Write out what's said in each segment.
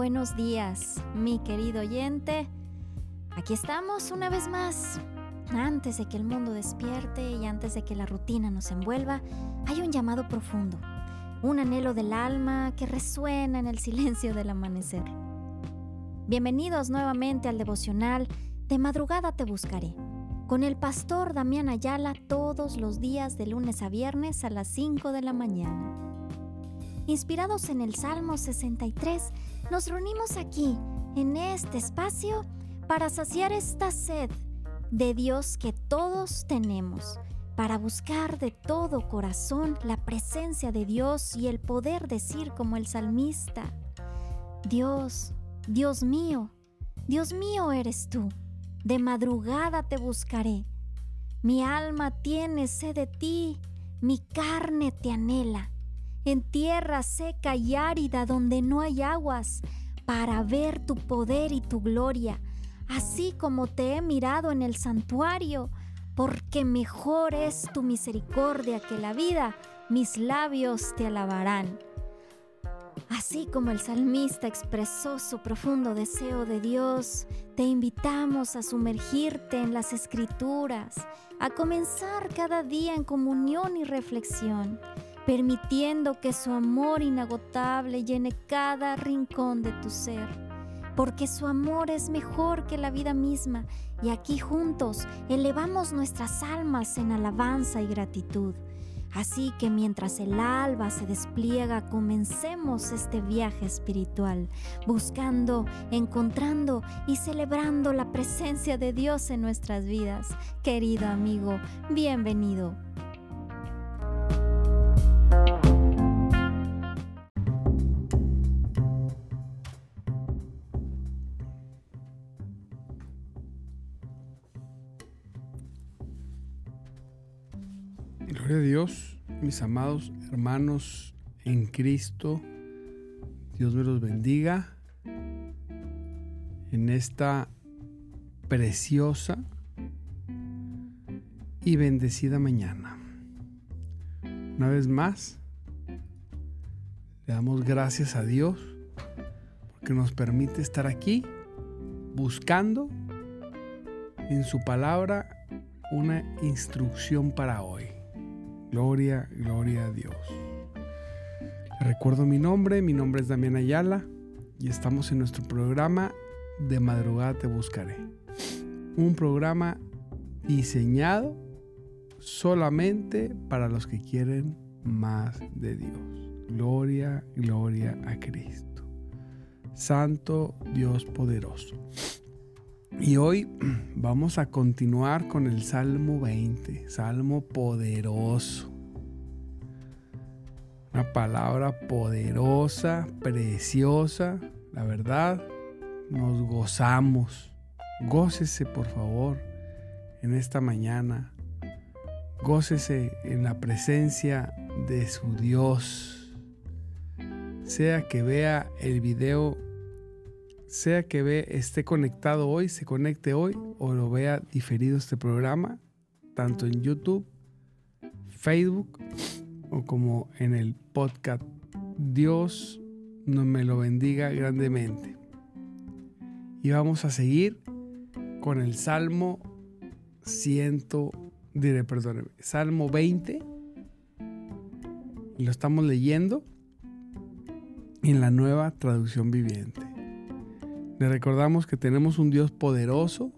buenos días, mi querido oyente. Aquí estamos una vez más. Antes de que el mundo despierte y antes de que la rutina nos envuelva, hay un llamado profundo, un anhelo del alma que resuena en el silencio del amanecer. Bienvenidos nuevamente al devocional De madrugada te buscaré, con el pastor Damián Ayala todos los días de lunes a viernes a las 5 de la mañana. Inspirados en el Salmo 63, nos reunimos aquí, en este espacio, para saciar esta sed de Dios que todos tenemos, para buscar de todo corazón la presencia de Dios y el poder decir como el salmista, Dios, Dios mío, Dios mío eres tú, de madrugada te buscaré, mi alma tiene sed de ti, mi carne te anhela en tierra seca y árida donde no hay aguas, para ver tu poder y tu gloria, así como te he mirado en el santuario, porque mejor es tu misericordia que la vida, mis labios te alabarán. Así como el salmista expresó su profundo deseo de Dios, te invitamos a sumergirte en las escrituras, a comenzar cada día en comunión y reflexión permitiendo que su amor inagotable llene cada rincón de tu ser, porque su amor es mejor que la vida misma y aquí juntos elevamos nuestras almas en alabanza y gratitud. Así que mientras el alba se despliega, comencemos este viaje espiritual, buscando, encontrando y celebrando la presencia de Dios en nuestras vidas. Querido amigo, bienvenido. Amados hermanos en Cristo. Dios me los bendiga en esta preciosa y bendecida mañana. Una vez más, le damos gracias a Dios porque nos permite estar aquí buscando en su palabra una instrucción para hoy. Gloria, gloria a Dios. Recuerdo mi nombre, mi nombre es Damián Ayala y estamos en nuestro programa De madrugada te buscaré. Un programa diseñado solamente para los que quieren más de Dios. Gloria, gloria a Cristo. Santo Dios poderoso. Y hoy vamos a continuar con el Salmo 20, Salmo poderoso. Una palabra poderosa, preciosa, la verdad, nos gozamos. Gócese, por favor, en esta mañana. Gócese en la presencia de su Dios. Sea que vea el video sea que ve, esté conectado hoy, se conecte hoy o lo vea diferido este programa, tanto en YouTube, Facebook o como en el podcast. Dios nos me lo bendiga grandemente. Y vamos a seguir con el Salmo 100, diré, perdóneme, Salmo 20. Y lo estamos leyendo en la nueva traducción viviente. Le recordamos que tenemos un Dios poderoso,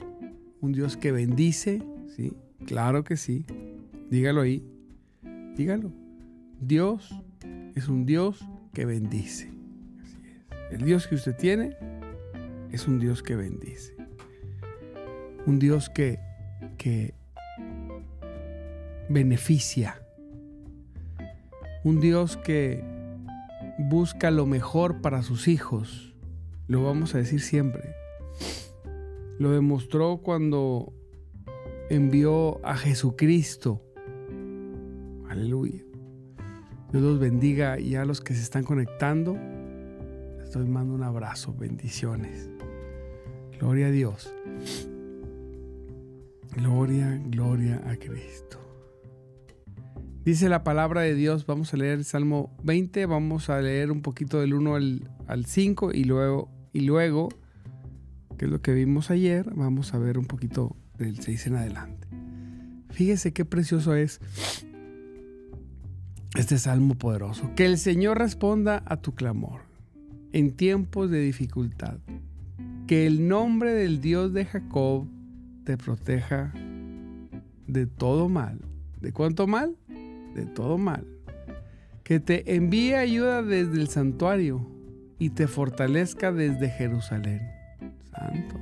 un Dios que bendice, ¿sí? Claro que sí. Dígalo ahí. Dígalo. Dios es un Dios que bendice. Así es. El Dios que usted tiene es un Dios que bendice. Un Dios que, que beneficia. Un Dios que busca lo mejor para sus hijos lo vamos a decir siempre. Lo demostró cuando envió a Jesucristo. Aleluya. Dios los bendiga y a los que se están conectando, les estoy mando un abrazo, bendiciones. Gloria a Dios. Gloria, gloria a Cristo. Dice la palabra de Dios, vamos a leer el Salmo 20, vamos a leer un poquito del 1 al, al 5 y luego, y luego, que es lo que vimos ayer, vamos a ver un poquito del 6 en adelante. Fíjese qué precioso es este salmo poderoso. Que el Señor responda a tu clamor en tiempos de dificultad. Que el nombre del Dios de Jacob te proteja de todo mal. ¿De cuánto mal? De todo mal. Que te envíe ayuda desde el santuario y te fortalezca desde Jerusalén. Santo.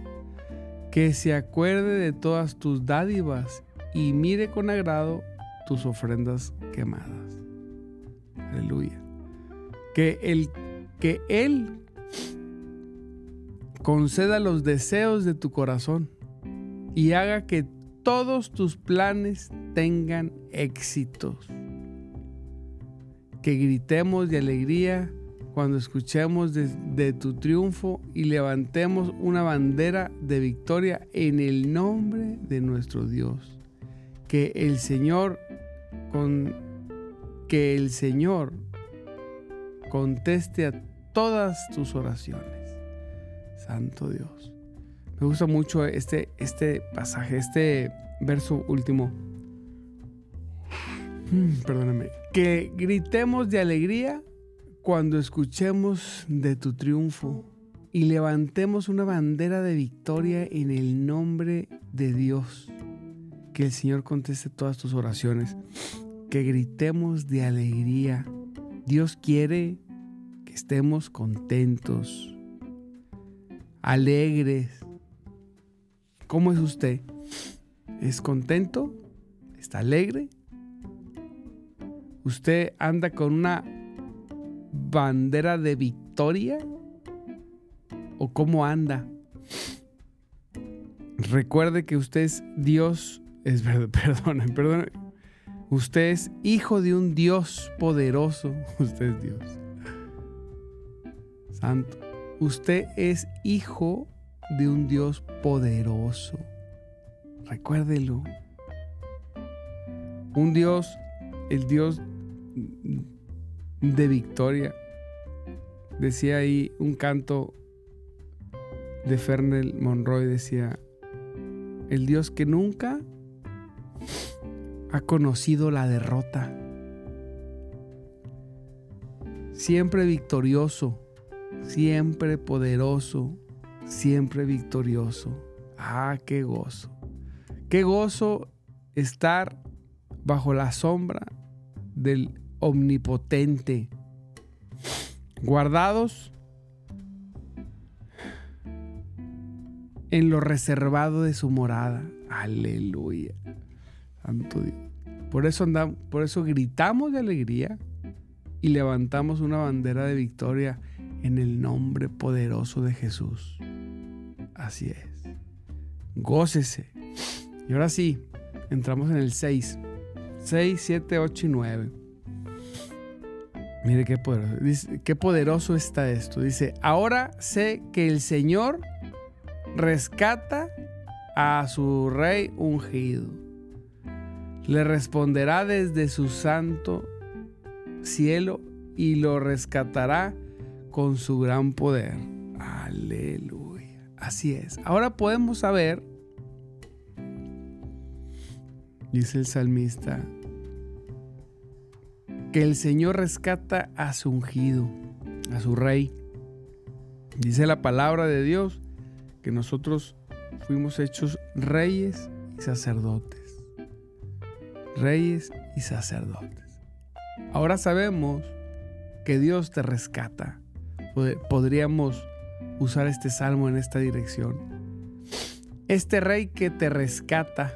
Que se acuerde de todas tus dádivas y mire con agrado tus ofrendas quemadas. Aleluya. Que, el, que Él conceda los deseos de tu corazón y haga que todos tus planes tengan éxitos. Que gritemos de alegría cuando escuchemos de, tu triunfo y levantemos una bandera de victoria en el nombre de nuestro Dios. Que el Señor con que el Señor conteste a todas tus oraciones. Santo Dios. Me gusta mucho este, este pasaje, este verso último. Mm, perdóname. Que gritemos de alegría cuando escuchemos de tu triunfo y levantemos una bandera de victoria en el nombre de Dios. Que el Señor conteste todas tus oraciones que gritemos de alegría. Dios quiere que estemos contentos, alegres. ¿Cómo es usted? ¿Es contento? ¿Está alegre? ¿Usted anda con una bandera de victoria? ¿O cómo anda? Recuerde que usted es Dios, es verdad, perdón, perdón, Usted es hijo de un Dios poderoso. Usted es Dios. Santo. Usted es hijo de un Dios poderoso. Recuérdelo. Un Dios, el Dios de victoria. Decía ahí un canto de Fernel Monroy, decía, el Dios que nunca ha conocido la derrota. Siempre victorioso, siempre poderoso, siempre victorioso. Ah, qué gozo. Qué gozo estar bajo la sombra del omnipotente. Guardados en lo reservado de su morada. Aleluya. Santo Dios. Por eso, andamos, por eso gritamos de alegría y levantamos una bandera de victoria en el nombre poderoso de Jesús. Así es. Gócese. Y ahora sí, entramos en el 6. 6, 7, 8 y 9. Mire qué poderoso, qué poderoso está esto. Dice, ahora sé que el Señor rescata a su rey ungido le responderá desde su santo cielo y lo rescatará con su gran poder. Aleluya. Así es. Ahora podemos saber, dice el salmista, que el Señor rescata a su ungido, a su rey. Dice la palabra de Dios que nosotros fuimos hechos reyes y sacerdotes reyes y sacerdotes. Ahora sabemos que Dios te rescata. Podríamos usar este salmo en esta dirección. Este rey que te rescata,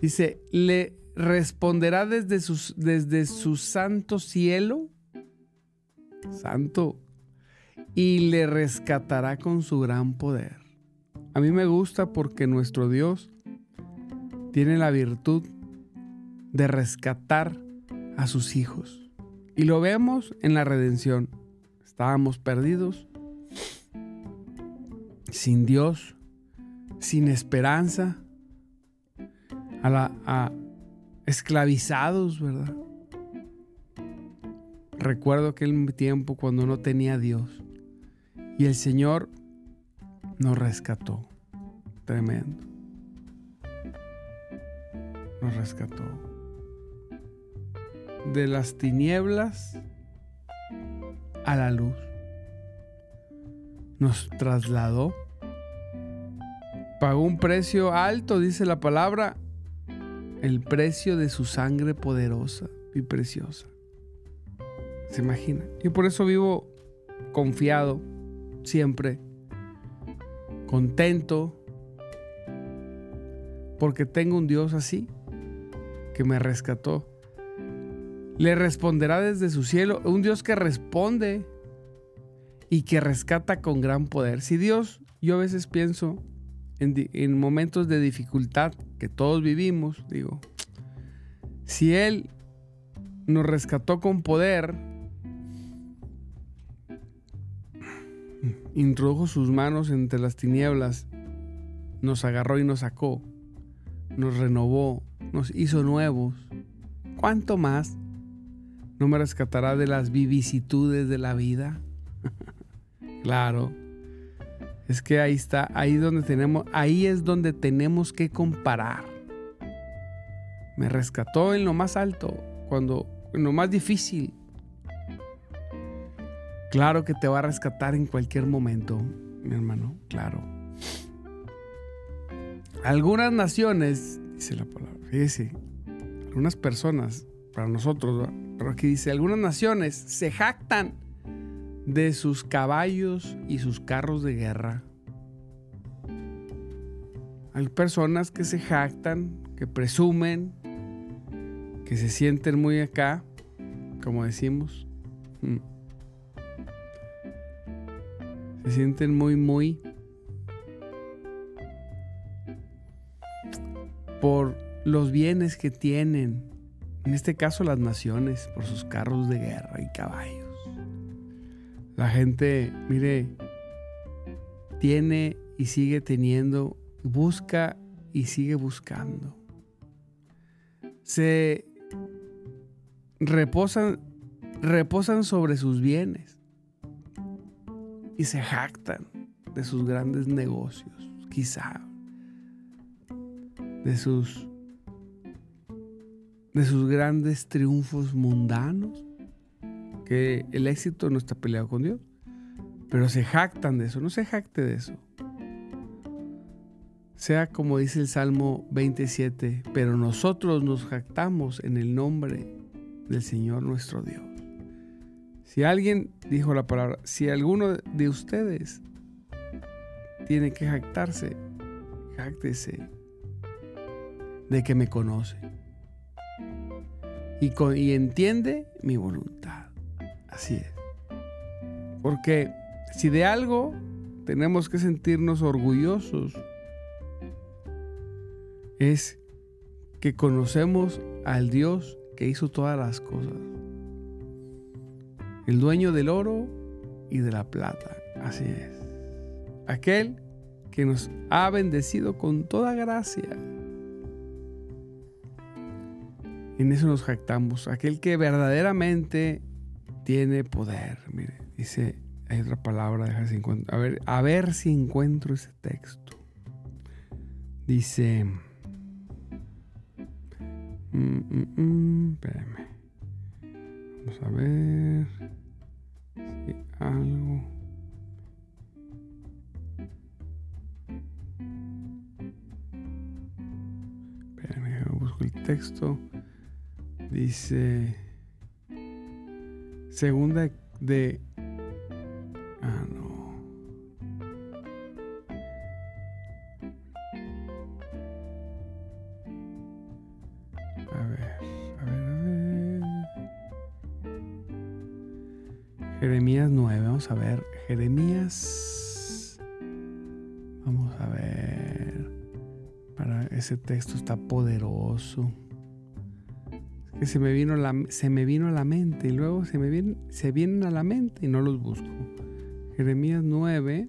dice, le responderá desde, desde su santo cielo, santo, y le rescatará con su gran poder. A mí me gusta porque nuestro Dios tiene la virtud de rescatar a sus hijos. Y lo vemos en la redención. Estábamos perdidos, sin Dios, sin esperanza. A la, esclavizados, ¿verdad? Recuerdo aquel tiempo cuando no tenía Dios y el Señor nos rescató. Tremendo. Nos rescató. De las tinieblas a la luz. Nos trasladó. Pagó un precio alto, dice la palabra, el precio de su sangre poderosa y preciosa. ¿Se imagina? Y por eso vivo confiado, siempre, contento, porque tengo un Dios así, que me rescató. Le responderá desde su cielo, un Dios que responde y que rescata con gran poder. Si Dios, yo a veces pienso en, en momentos de dificultad que todos vivimos, digo, si Él nos rescató con poder, introdujo sus manos entre las tinieblas, nos agarró y nos sacó, nos renovó, nos hizo nuevos. ¿Cuánto más no me rescatará de las vicisitudes de la vida? claro. Es que ahí está, ahí donde tenemos, ahí es donde tenemos que comparar. Me rescató en lo más alto, cuando en lo más difícil, Claro que te va a rescatar en cualquier momento, mi hermano, claro. Algunas naciones, dice la palabra, fíjese, algunas personas, para nosotros, pero aquí dice, algunas naciones se jactan de sus caballos y sus carros de guerra. Hay personas que se jactan, que presumen, que se sienten muy acá, como decimos. Mm. Se sienten muy, muy por los bienes que tienen. En este caso las naciones, por sus carros de guerra y caballos. La gente, mire, tiene y sigue teniendo, busca y sigue buscando. Se reposan, reposan sobre sus bienes y se jactan de sus grandes negocios, quizá, de sus de sus grandes triunfos mundanos, que el éxito no está peleado con Dios, pero se jactan de eso, no se jacte de eso. Sea como dice el Salmo 27, pero nosotros nos jactamos en el nombre del Señor nuestro Dios. Si alguien, dijo la palabra, si alguno de ustedes tiene que jactarse, jactese de que me conoce y, y entiende mi voluntad. Así es. Porque si de algo tenemos que sentirnos orgullosos, es que conocemos al Dios que hizo todas las cosas el dueño del oro y de la plata. Así es. Aquel que nos ha bendecido con toda gracia. En eso nos jactamos. Aquel que verdaderamente tiene poder. Mire, dice, hay otra palabra, a ver, a ver si encuentro ese texto. Dice, mm, mm, mm, espérame. Vamos a ver si algo. Espérame, busco el texto. Dice. Segunda de Jeremías 9, vamos a ver. Jeremías. Vamos a ver. Para ese texto está poderoso. Que se me vino la, se me vino a la mente y luego se me vienen, se vienen a la mente y no los busco. Jeremías 9,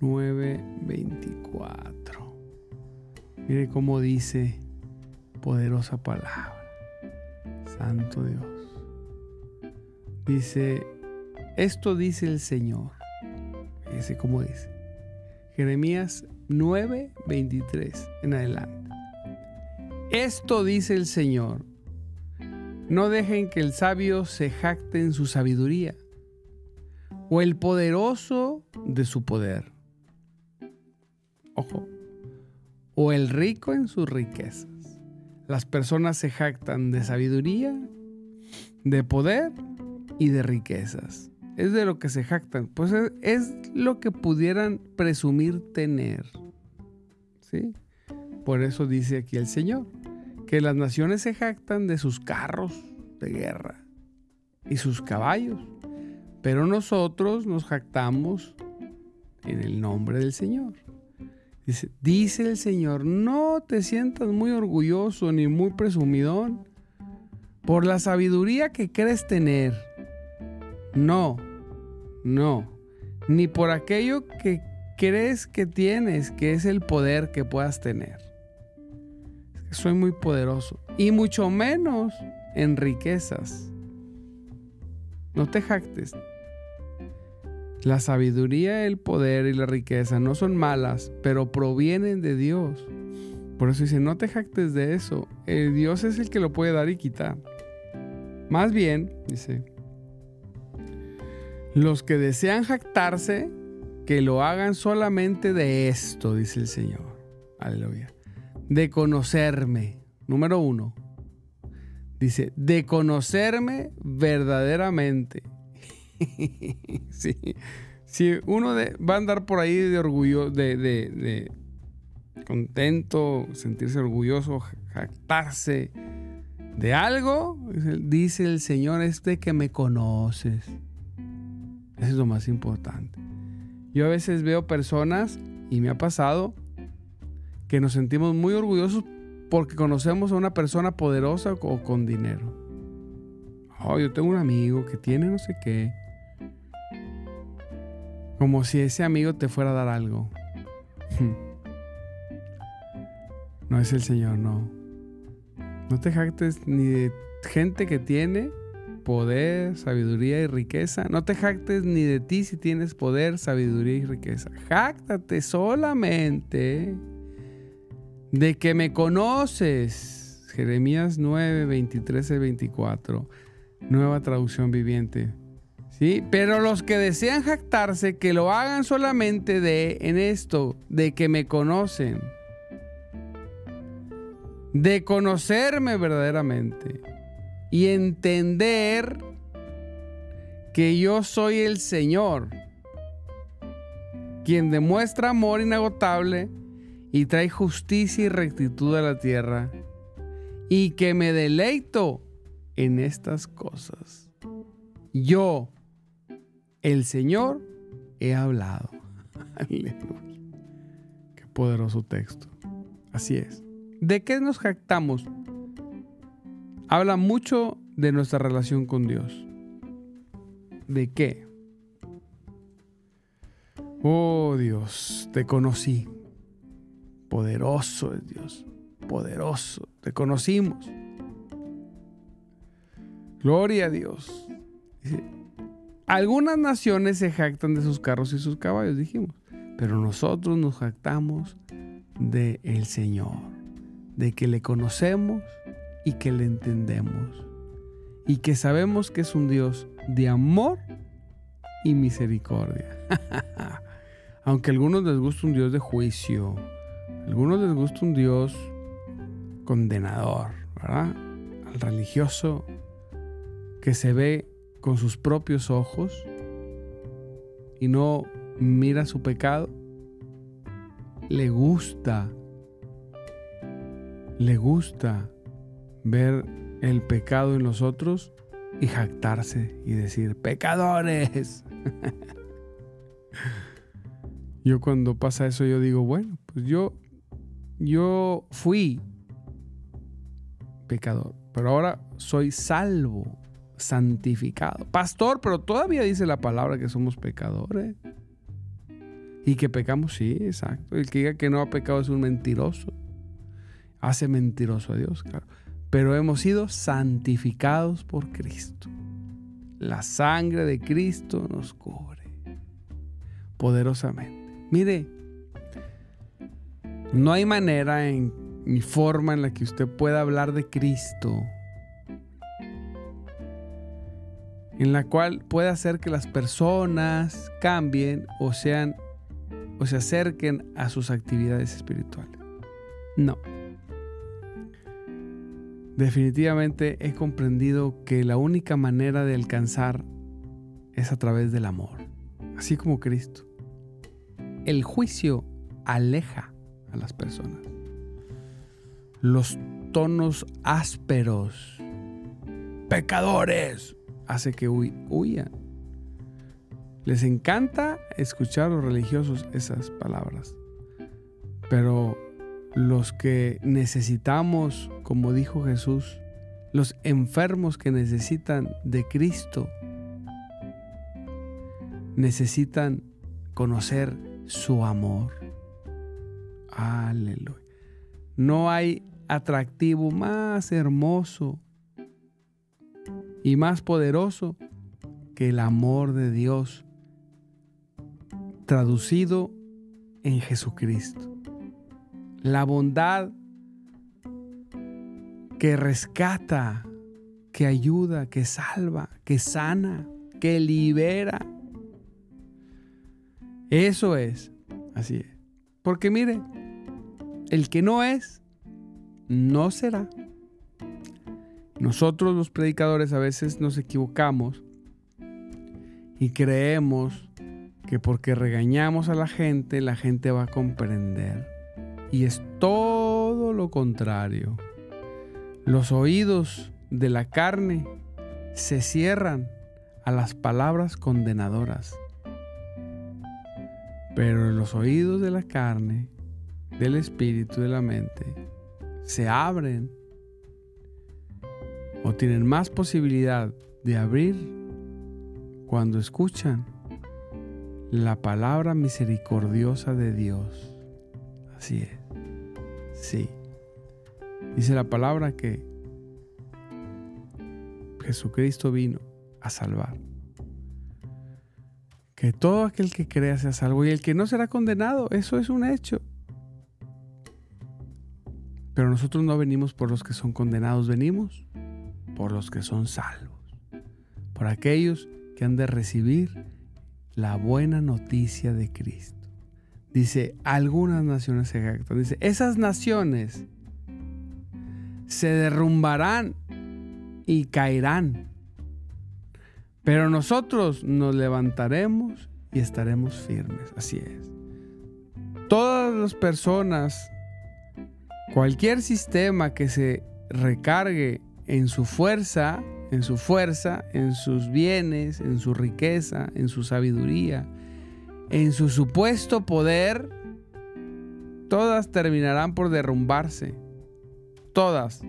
9, 24. Mire cómo dice poderosa palabra. Santo Dios. Dice, esto dice el Señor. Ese como dice. Jeremías 9, 23 en adelante. Esto dice el Señor. No dejen que el sabio se jacte en su sabiduría o el poderoso de su poder. Ojo. O el rico en sus riquezas. Las personas se jactan de sabiduría, de poder y de riquezas. Es de lo que se jactan. Pues es, lo que pudieran presumir tener. ¿Sí? Por eso dice aquí el Señor, que las naciones se jactan de sus carros de guerra y sus caballos pero nosotros nos jactamos en el nombre del Señor. Dice, el Señor, no te sientas muy orgulloso ni muy presumidón por la sabiduría que crees tener. No, no, ni por aquello que crees que tienes, que es el poder que puedas tener. Soy muy poderoso. Y mucho menos en riquezas no te jactes. La sabiduría, el poder y la riqueza no son malas, pero provienen de Dios. Por eso dice, no te jactes de eso. El Dios es el que lo puede dar y quitar. Más bien, dice, los que desean jactarse, que lo hagan solamente de esto, dice el Señor. Aleluya. De conocerme. Número uno. Dice, de conocerme verdaderamente. sí. Si uno va a andar por ahí de orgullo, de, de, contento, sentirse orgulloso, jactarse de algo, dice el Señor, este que me conoces. Eso es lo más importante. Yo a veces veo personas, y me ha pasado, que nos sentimos muy orgullosos porque conocemos a una persona poderosa o con dinero. Oh, yo tengo un amigo que tiene no sé qué. Como si ese amigo te fuera a dar algo. No es el Señor, no. No te jactes ni de gente que tiene poder, sabiduría y riqueza. No te jactes ni de ti si tienes poder, sabiduría y riqueza. Jáctate solamente de que me conoces. Jeremías 9, 23 24. Nueva traducción viviente. ¿Sí? Pero los que desean jactarse, que lo hagan solamente de en esto, de que me conocen. De conocerme verdaderamente. Y entender que yo soy el Señor, quien demuestra amor inagotable y trae justicia y rectitud a la tierra, y que me deleito en estas cosas. Yo, el Señor, he hablado. Aleluya. Qué poderoso texto. Así es. ¿De qué nos jactamos? Habla mucho de nuestra relación con Dios. ¿De qué? Oh Dios, te conocí. Poderoso es Dios, poderoso. Te conocimos. Gloria a Dios. algunas naciones se jactan de sus carros y sus caballos, dijimos, pero nosotros nos jactamos de el Señor, de que le conocemos y que le entendemos y que sabemos que es un Dios de amor y misericordia. Aunque a algunos les gusta un Dios de juicio, algunos les gusta un Dios condenador, ¿verdad? Al religioso que se ve con sus propios ojos y no mira su pecado, le gusta, le gusta ver el pecado en los otros y jactarse y decir, pecadores. yo cuando pasa eso yo digo, bueno, pues yo yo fui pecador, pero ahora soy salvo, santificado. Pastor, pero todavía dice la palabra que somos pecadores. Y que pecamos, sí, exacto. El que diga que no ha pecado es un mentiroso. hace mentiroso a Dios, claro. Pero hemos sido santificados por Cristo. La sangre de Cristo nos cubre poderosamente. Mire, no hay manera ni forma en la que usted pueda hablar de Cristo en la cual pueda hacer que las personas cambien o sean o se acerquen a sus actividades espirituales. No. Definitivamente he comprendido que la única manera de alcanzar es a través del amor, así como Cristo. El juicio aleja a las personas. Los tonos ásperos, pecadores, hace que huyan. Les encanta escuchar a los religiosos esas palabras. Pero los que necesitamos, como dijo Jesús, los enfermos que necesitan de Cristo, necesitan conocer su amor. Aleluya. No hay atractivo más hermoso y más poderoso que el amor de Dios traducido en Jesucristo. La bondad que rescata, que ayuda, que salva, que sana, que libera. Eso es, así es. Porque mire, el que no es, no será. Nosotros los predicadores a veces nos equivocamos y creemos que porque regañamos a la gente, la gente va a comprender. Y es todo lo contrario. Los oídos de la carne se cierran a las palabras condenadoras. Pero los oídos de la carne, del espíritu, de la mente, se abren o tienen más posibilidad de abrir cuando escuchan la palabra misericordiosa de Dios. Así es. Sí. Dice la palabra que Jesucristo vino a salvar. Que todo aquel que crea sea salvo y el que no será condenado, eso es un hecho. Pero nosotros no venimos por los que son condenados, venimos por los que son salvos, por aquellos que han de recibir la buena noticia de Cristo. Dice, algunas naciones se. Dice, esas naciones se derrumbarán y caerán. Pero nosotros nos levantaremos y estaremos firmes. Así es. Todas las personas, cualquier sistema que se recargue en su fuerza, en su fuerza, en sus bienes, en su riqueza, en su sabiduría, en su supuesto poder, todas terminarán por derrumbarse. Todas.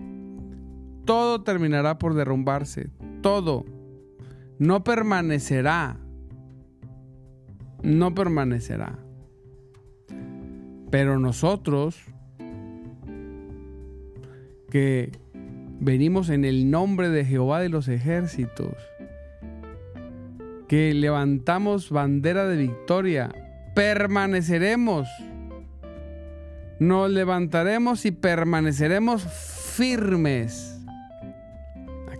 Todo terminará por derrumbarse. Todo. No permanecerá. No permanecerá. Pero nosotros, que venimos en el nombre de Jehová de los ejércitos, que levantamos bandera de victoria, permaneceremos, nos levantaremos y permaneceremos firmes.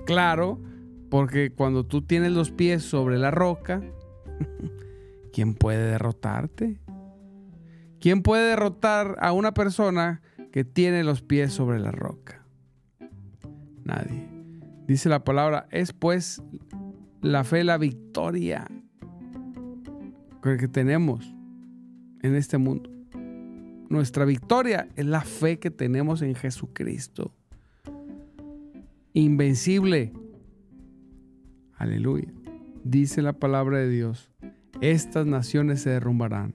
Claro, porque cuando tú tienes los pies sobre la roca, ¿quién puede derrotarte? ¿Quién puede derrotar a una persona que tiene los pies sobre la roca? Nadie. Dice la palabra, es pues la fe la victoria que tenemos en este mundo. Nuestra victoria es la fe que tenemos en Jesucristo. Invencible. Aleluya. Dice la palabra de Dios. Estas naciones se derrumbarán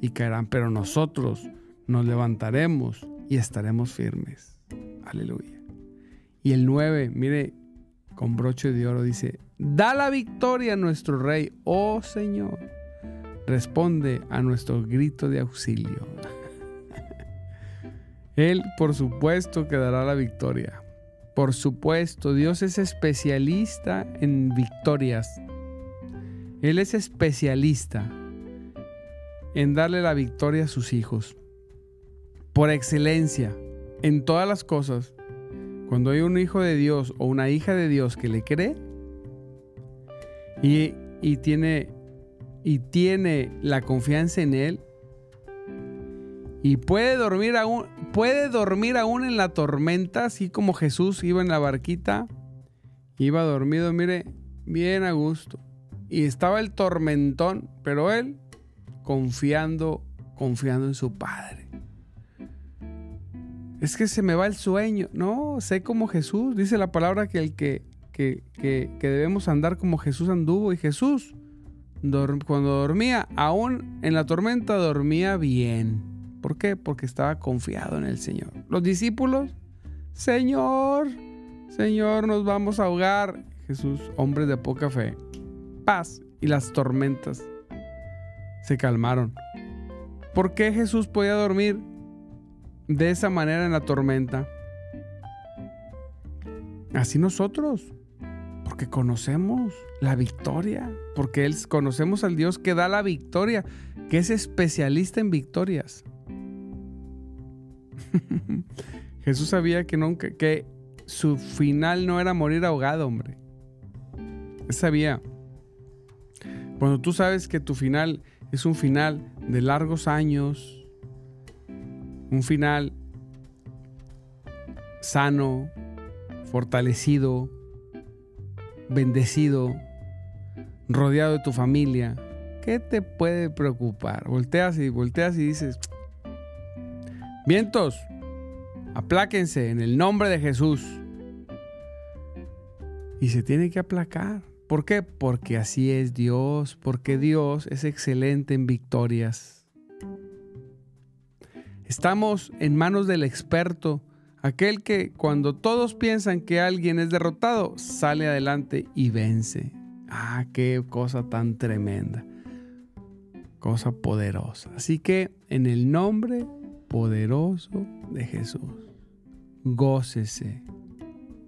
y caerán, pero nosotros nos levantaremos y estaremos firmes. Aleluya. Y el 9, mire, con broche de oro dice, da la victoria a nuestro rey, oh Señor. Responde a nuestro grito de auxilio. Él, por supuesto, que dará la victoria. Por supuesto, Dios es especialista en victorias. Él es especialista en darle la victoria a sus hijos. Por excelencia, en todas las cosas. Cuando hay un hijo de Dios o una hija de Dios que le cree y, y tiene, y tiene la confianza en Él, y puede dormir aún, puede dormir aún en la tormenta, así como Jesús iba en la barquita, iba dormido, mire, bien a gusto. Y estaba el tormentón, pero él confiando, confiando en su Padre. Es que se me va el sueño. No, sé como Jesús. Dice la palabra que el que, que, que, que debemos andar como Jesús anduvo. Y Jesús, cuando dormía, aún en la tormenta, dormía bien. ¿Por qué? Porque estaba confiado en el Señor. Los discípulos, Señor, Señor, nos vamos a ahogar. Jesús, hombre de poca fe. Paz y las tormentas se calmaron. ¿Por qué Jesús podía dormir de esa manera en la tormenta? Así nosotros, porque conocemos la victoria, porque él, conocemos al Dios que da la victoria, que es especialista en victorias. Jesús sabía que, nunca, que su final no era morir ahogado, hombre. Él sabía. Cuando tú sabes que tu final es un final de largos años, un final sano, fortalecido, bendecido, rodeado de tu familia, ¿qué te puede preocupar? Volteas y volteas y dices, Vientos, apláquense en el nombre de Jesús. Y se tiene que aplacar. ¿Por qué? Porque así es Dios, porque Dios es excelente en victorias. Estamos en manos del experto, aquel que cuando todos piensan que alguien es derrotado, sale adelante y vence. Ah, qué cosa tan tremenda. Cosa poderosa. Así que en el nombre poderoso de Jesús. Gócese,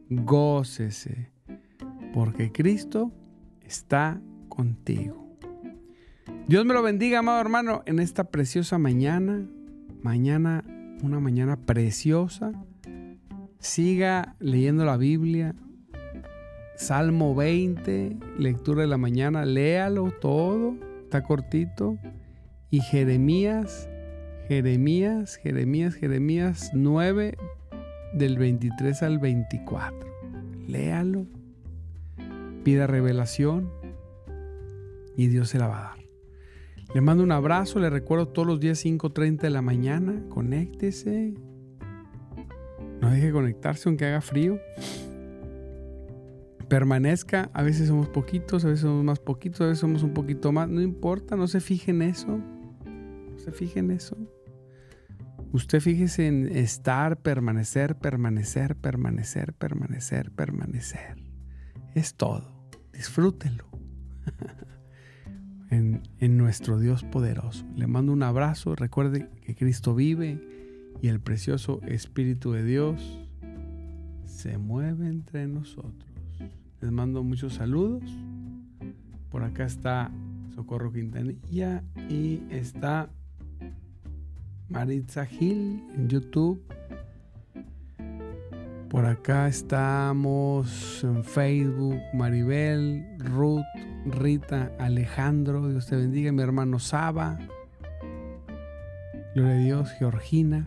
gócese, porque Cristo está contigo. Dios me lo bendiga, amado hermano, en esta preciosa mañana, mañana, una mañana preciosa. Siga leyendo la Biblia. Salmo 20, lectura de la mañana, léalo todo, está cortito. Y Jeremías Jeremías, Jeremías, Jeremías 9 del 23 al 24. Léalo, pida revelación y Dios se la va a dar. Le mando un abrazo, le recuerdo todos los días 5.30 de la mañana, conéctese. No deje conectarse aunque haga frío. Permanezca, a veces somos poquitos, a veces somos más poquitos, a veces somos un poquito más, no importa, no se fije en eso. No se fije en eso. Usted fíjese en estar, permanecer, permanecer, permanecer, permanecer, permanecer. Es todo. Disfrútelo. en, nuestro Dios poderoso. Le mando un abrazo. Recuerde que Cristo vive y el precioso Espíritu de Dios se mueve entre nosotros. Les mando muchos saludos. Por acá está Socorro Quintanilla y está Maritza Gil en YouTube. Por acá estamos en Facebook, Maribel, Ruth, Rita, Alejandro, Dios te bendiga, mi hermano Saba, Gloria a Dios, Georgina.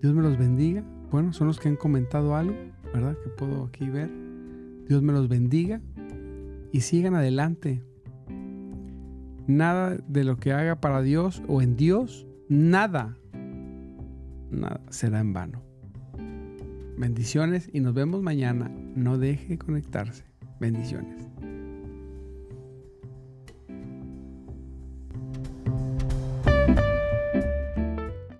Dios me los bendiga. Bueno, son los que han comentado algo, ¿verdad? Que puedo aquí ver. Dios me los bendiga y sigan adelante. Nada de lo que haga para Dios o en Dios nada, nada será en vano. Bendiciones y nos vemos mañana. No deje de conectarse. Bendiciones.